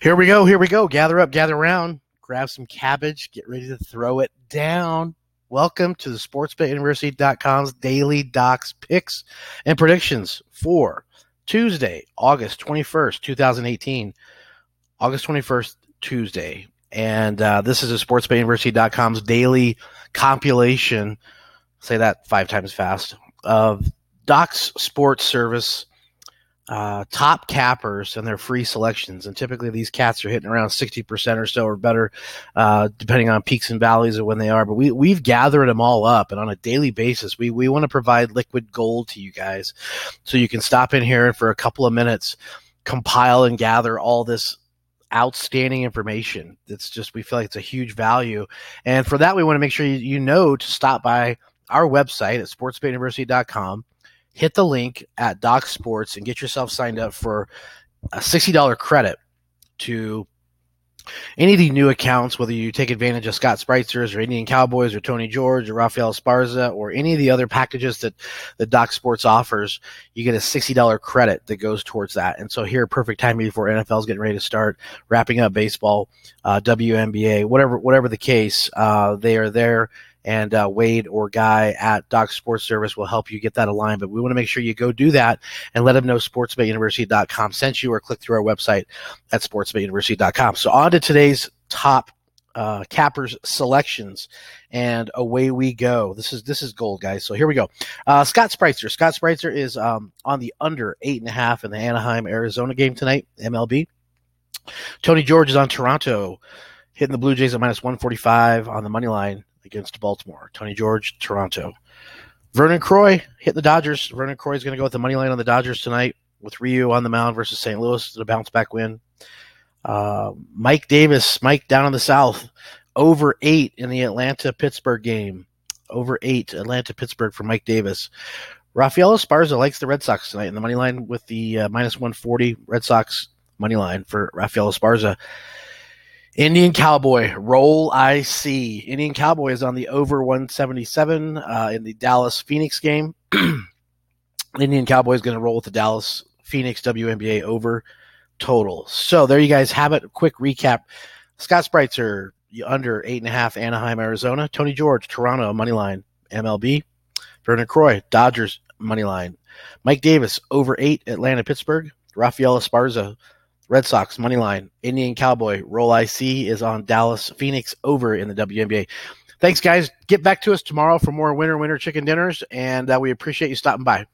Here we go. Here we go. Gather up, gather around, grab some cabbage, get ready to throw it down. Welcome to the sportsbetuniversity.com's daily docs picks and predictions for Tuesday, August 21st, 2018. August 21st, Tuesday. And uh, this is a sportsbetuniversity.com's daily compilation, say that five times fast, of Docs Sports Service uh, top cappers and their free selections. And typically these cats are hitting around 60% or so or better, uh, depending on peaks and valleys of when they are. But we, we've gathered them all up. And on a daily basis, we, we want to provide liquid gold to you guys. So you can stop in here and for a couple of minutes, compile and gather all this outstanding information. It's just, we feel like it's a huge value. And for that, we want to make sure you, you know to stop by our website at sportsbetuniversity.com hit the link at Doc Sports and get yourself signed up for a $60 credit to any of the new accounts, whether you take advantage of Scott Spreitzer's or Indian Cowboys or Tony George or Rafael Esparza or any of the other packages that the Doc Sports offers, you get a $60 credit that goes towards that. And so here, perfect timing before NFL is getting ready to start, wrapping up baseball, uh, WNBA, whatever, whatever the case, uh, they are there and uh, Wade or Guy at Doc Sports Service will help you get that aligned. But we want to make sure you go do that and let them know sportsbetuniversity.com sent you or click through our website at sportsbetuniversity.com. So on to today's top uh, cappers selections and away we go. This is this is gold guys. So here we go. Uh, scott spreitzer scott spreitzer is um, on the under eight and a half in the anaheim arizona game tonight mlb tony george is on toronto hitting the blue jays at minus 145 on the money line against Baltimore. Tony George, Toronto. Vernon Croy hit the Dodgers. Vernon Croy is going to go with the money line on the Dodgers tonight with Ryu on the mound versus St. Louis. The bounce back win. Uh, Mike Davis, Mike down in the South, over eight in the Atlanta Pittsburgh game. Over eight, Atlanta Pittsburgh for Mike Davis. Rafael Esparza likes the Red Sox tonight in the money line with the uh, minus 140 Red Sox money line for Rafael Esparza. Indian Cowboy, roll I see. Indian Cowboy is on the over 177 uh, in the Dallas Phoenix game. Indian Cowboy is going to roll with the Dallas Phoenix WNBA over total. So there you guys have it. Quick recap. Scott Spreitzer under eight and a half Anaheim, Arizona. Tony George, Toronto, money line, MLB. Vernon Croy, Dodgers, money line. Mike Davis, over eight, Atlanta, Pittsburgh. Rafael Esparza, Red Sox money line. Indian Cowboy roll IC is on Dallas Phoenix over in the WNBA. Thanks, guys. Get back to us tomorrow for more winter winter chicken dinners, and uh, we appreciate you stopping by.